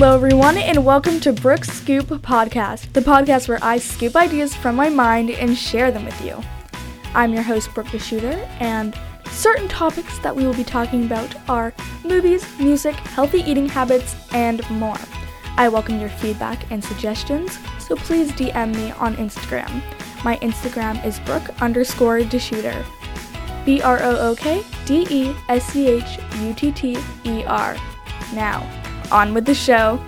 Hello, everyone, and welcome to Brooks Scoop Podcast, the podcast where I scoop ideas from my mind and share them with you. I'm your host, Brook DeSchutter, and certain topics that we will be talking about are movies, music, healthy eating habits, and more. I welcome your feedback and suggestions, so please DM me on Instagram. My Instagram is Brook underscore DeSchutter. B R O O K D E S C H U T T E R. Now, on with the show.